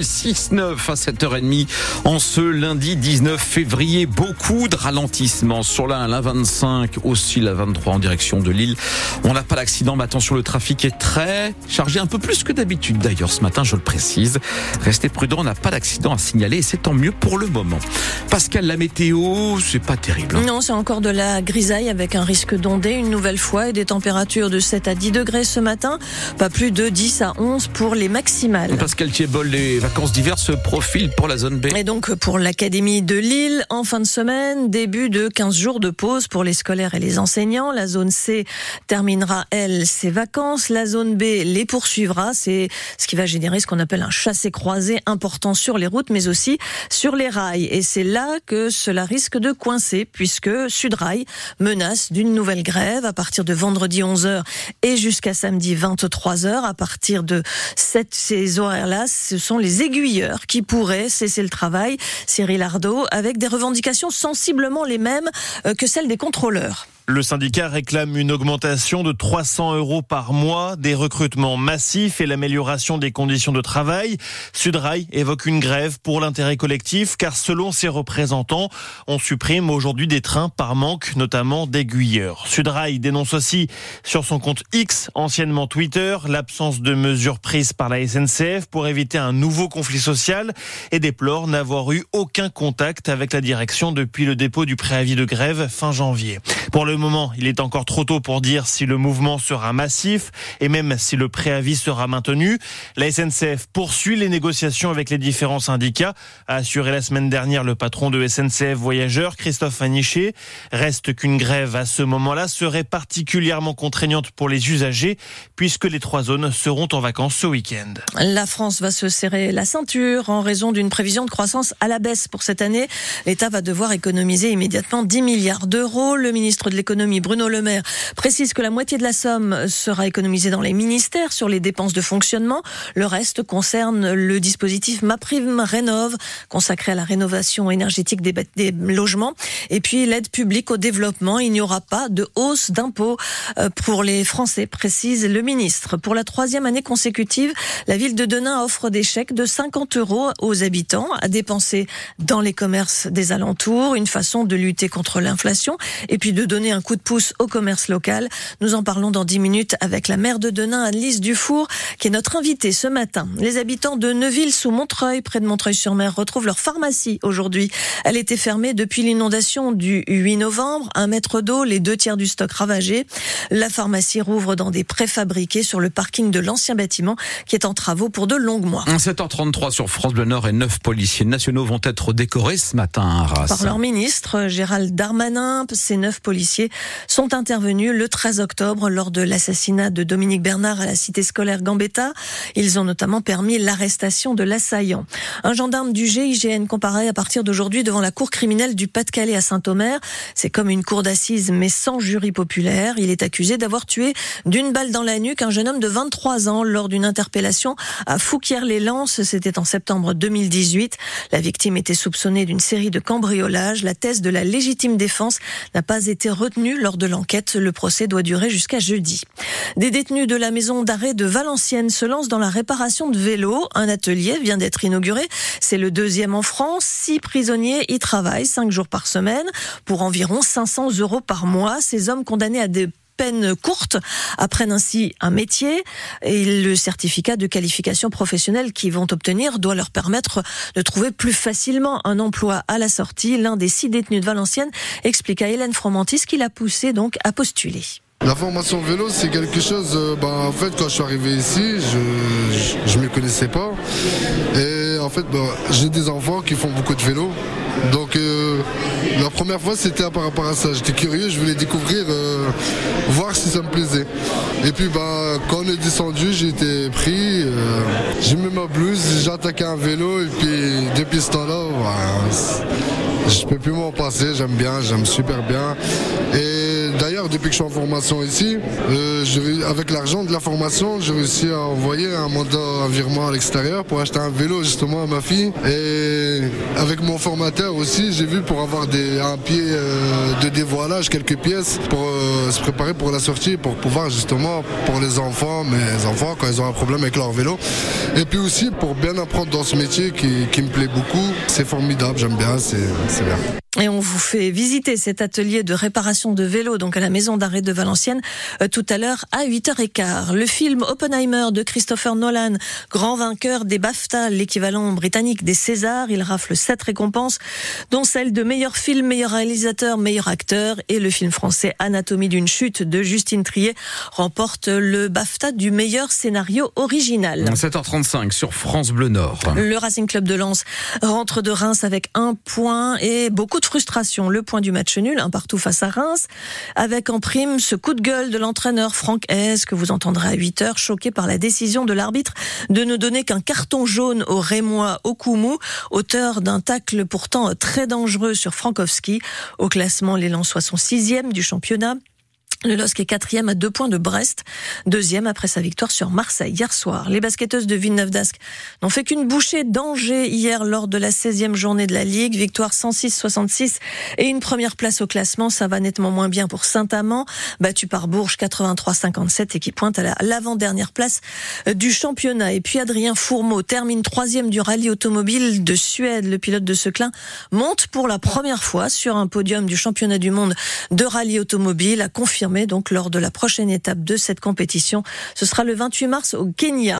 6-9 à 7h30 en ce lundi 19 février. Beaucoup de ralentissements sur la 1, la 25, aussi la 23 en direction de Lille. On n'a pas d'accident, mais attention, le trafic est très chargé, un peu plus que d'habitude d'ailleurs ce matin, je le précise. Restez prudents, on n'a pas d'accident à signaler et c'est tant mieux pour le moment. Pascal, la météo, c'est pas terrible. Hein. Non, c'est encore de la grisaille avec un risque d'ondée une nouvelle fois et des températures de 7 à 10 degrés ce matin. Pas plus de 10 à 11 pour les maximales. Pascal Thiebol, les vacances d'hiver se profilent pour la zone B. Et donc pour l'Académie de Lille, en fin de semaine, début de 15 jours de pause pour les scolaires et les enseignants. La zone C terminera, elle, ses vacances. La zone B les poursuivra. C'est ce qui va générer ce qu'on appelle un chassé-croisé important sur les routes, mais aussi sur les rails. Et c'est là que cela risque de coincer, puisque Sudrail menace d'une nouvelle grève à partir de vendredi 11h et jusqu'à samedi 23h. À partir de cette, ces horaires-là, ce sont les aiguilles qui pourrait cesser le travail, Cyril Ardo, avec des revendications sensiblement les mêmes euh, que celles des contrôleurs. Le syndicat réclame une augmentation de 300 euros par mois, des recrutements massifs et l'amélioration des conditions de travail. Sudrail évoque une grève pour l'intérêt collectif car selon ses représentants, on supprime aujourd'hui des trains par manque, notamment d'aiguilleurs. Sudrail dénonce aussi sur son compte X, anciennement Twitter, l'absence de mesures prises par la SNCF pour éviter un nouveau conflit social et déplore n'avoir eu aucun contact avec la direction depuis le dépôt du préavis de grève fin janvier. Moment, il est encore trop tôt pour dire si le mouvement sera massif et même si le préavis sera maintenu. La SNCF poursuit les négociations avec les différents syndicats, a assuré la semaine dernière le patron de SNCF Voyageurs, Christophe Aniché. Reste qu'une grève à ce moment-là serait particulièrement contraignante pour les usagers puisque les trois zones seront en vacances ce week-end. La France va se serrer la ceinture en raison d'une prévision de croissance à la baisse pour cette année. L'État va devoir économiser immédiatement 10 milliards d'euros. Le ministre de Bruno Le Maire, précise que la moitié de la somme sera économisée dans les ministères sur les dépenses de fonctionnement. Le reste concerne le dispositif MaPrime Rénove, consacré à la rénovation énergétique des, des logements. Et puis l'aide publique au développement. Il n'y aura pas de hausse d'impôts euh, pour les Français, précise le ministre. Pour la troisième année consécutive, la ville de Denain offre des chèques de 50 euros aux habitants à dépenser dans les commerces des alentours. Une façon de lutter contre l'inflation et puis de donner un coup de pouce au commerce local. Nous en parlons dans 10 minutes avec la maire de Denain, Alice Dufour, qui est notre invitée ce matin. Les habitants de Neuville sous Montreuil, près de Montreuil-sur-Mer, retrouvent leur pharmacie aujourd'hui. Elle était fermée depuis l'inondation du 8 novembre. Un mètre d'eau, les deux tiers du stock ravagé. La pharmacie rouvre dans des préfabriqués sur le parking de l'ancien bâtiment qui est en travaux pour de longs mois. 7h33 sur France Bleu Nord et neuf policiers nationaux vont être décorés ce matin à Arras. Par leur ministre, Gérald Darmanin. Ces neuf policiers sont intervenus le 13 octobre lors de l'assassinat de Dominique Bernard à la cité scolaire Gambetta. Ils ont notamment permis l'arrestation de l'assaillant. Un gendarme du GIGN comparaît à partir d'aujourd'hui devant la cour criminelle du Pas-de-Calais à Saint-Omer. C'est comme une cour d'assises mais sans jury populaire. Il est accusé d'avoir tué d'une balle dans la nuque un jeune homme de 23 ans lors d'une interpellation à Fouquier-les-Lances. C'était en septembre 2018. La victime était soupçonnée d'une série de cambriolages. La thèse de la légitime défense n'a pas été retenue lors de l'enquête. Le procès doit durer jusqu'à jeudi. Des détenus de la maison d'arrêt de Valenciennes se lancent dans la réparation de vélos. Un atelier vient d'être inauguré. C'est le deuxième en France. Six prisonniers y travaillent cinq jours par semaine pour environ 500 euros par mois. Ces hommes condamnés à des peines courtes apprennent ainsi un métier et le certificat de qualification professionnelle qu'ils vont obtenir doit leur permettre de trouver plus facilement un emploi à la sortie. L'un des six détenus de Valenciennes explique à Hélène Fromentis qu'il a poussé donc à postuler. La formation vélo, c'est quelque chose. Euh, ben, en fait, quand je suis arrivé ici, je ne me connaissais pas. Et en fait, ben, j'ai des enfants qui font beaucoup de vélo. Donc, euh, la première fois, c'était par rapport à ça. J'étais curieux, je voulais découvrir, euh, voir si ça me plaisait. Et puis, ben, quand on est descendu, j'ai été pris. j'ai mis ma blouse, j'ai attaqué un vélo. Et puis, depuis ce temps-là, ben, je peux plus m'en passer. J'aime bien, j'aime super bien. D'ailleurs, depuis que je suis en formation ici, euh, avec l'argent de la formation, j'ai réussi à envoyer un mandat, un virement à l'extérieur pour acheter un vélo justement à ma fille. Et avec mon formateur aussi, j'ai vu pour avoir des, un pied euh, de dévoilage, quelques pièces pour euh, se préparer pour la sortie, pour pouvoir justement pour les enfants, mes enfants quand ils ont un problème avec leur vélo. Et puis aussi pour bien apprendre dans ce métier qui, qui me plaît beaucoup. C'est formidable, j'aime bien, c'est bien. Et on vous fait visiter cet atelier de réparation de vélos donc à la maison d'arrêt de Valenciennes euh, tout à l'heure à 8h15. Le film Oppenheimer de Christopher Nolan, grand vainqueur des BAFTA, l'équivalent britannique des Césars, il rafle sept récompenses dont celle de meilleur film, meilleur réalisateur, meilleur acteur et le film français Anatomie d'une chute de Justine Trier remporte le BAFTA du meilleur scénario original. 7h35 sur France Bleu Nord. Le Racing Club de Lens rentre de Reims avec un point et beaucoup de frustration. Le point du match nul, un partout face à Reims, avec en prime ce coup de gueule de l'entraîneur Franck Hez, que vous entendrez à 8 heures, choqué par la décision de l'arbitre de ne donner qu'un carton jaune au Rémois Okumu, auteur d'un tacle pourtant très dangereux sur Frankowski. Au classement, l'élan soit son sixième du championnat. Le LOSC est quatrième à deux points de Brest, deuxième après sa victoire sur Marseille hier soir. Les basketteuses de Villeneuve d'Ascq n'ont fait qu'une bouchée d'Angers hier lors de la 16e journée de la Ligue. Victoire 106-66 et une première place au classement. Ça va nettement moins bien pour Saint-Amand, battu par Bourges 83-57 et qui pointe à l'avant-dernière place du championnat. Et puis Adrien Fourmeau termine troisième du rallye automobile de Suède. Le pilote de Seclin monte pour la première fois sur un podium du championnat du monde de rallye automobile, a donc lors de la prochaine étape de cette compétition. Ce sera le 28 mars au Kenya.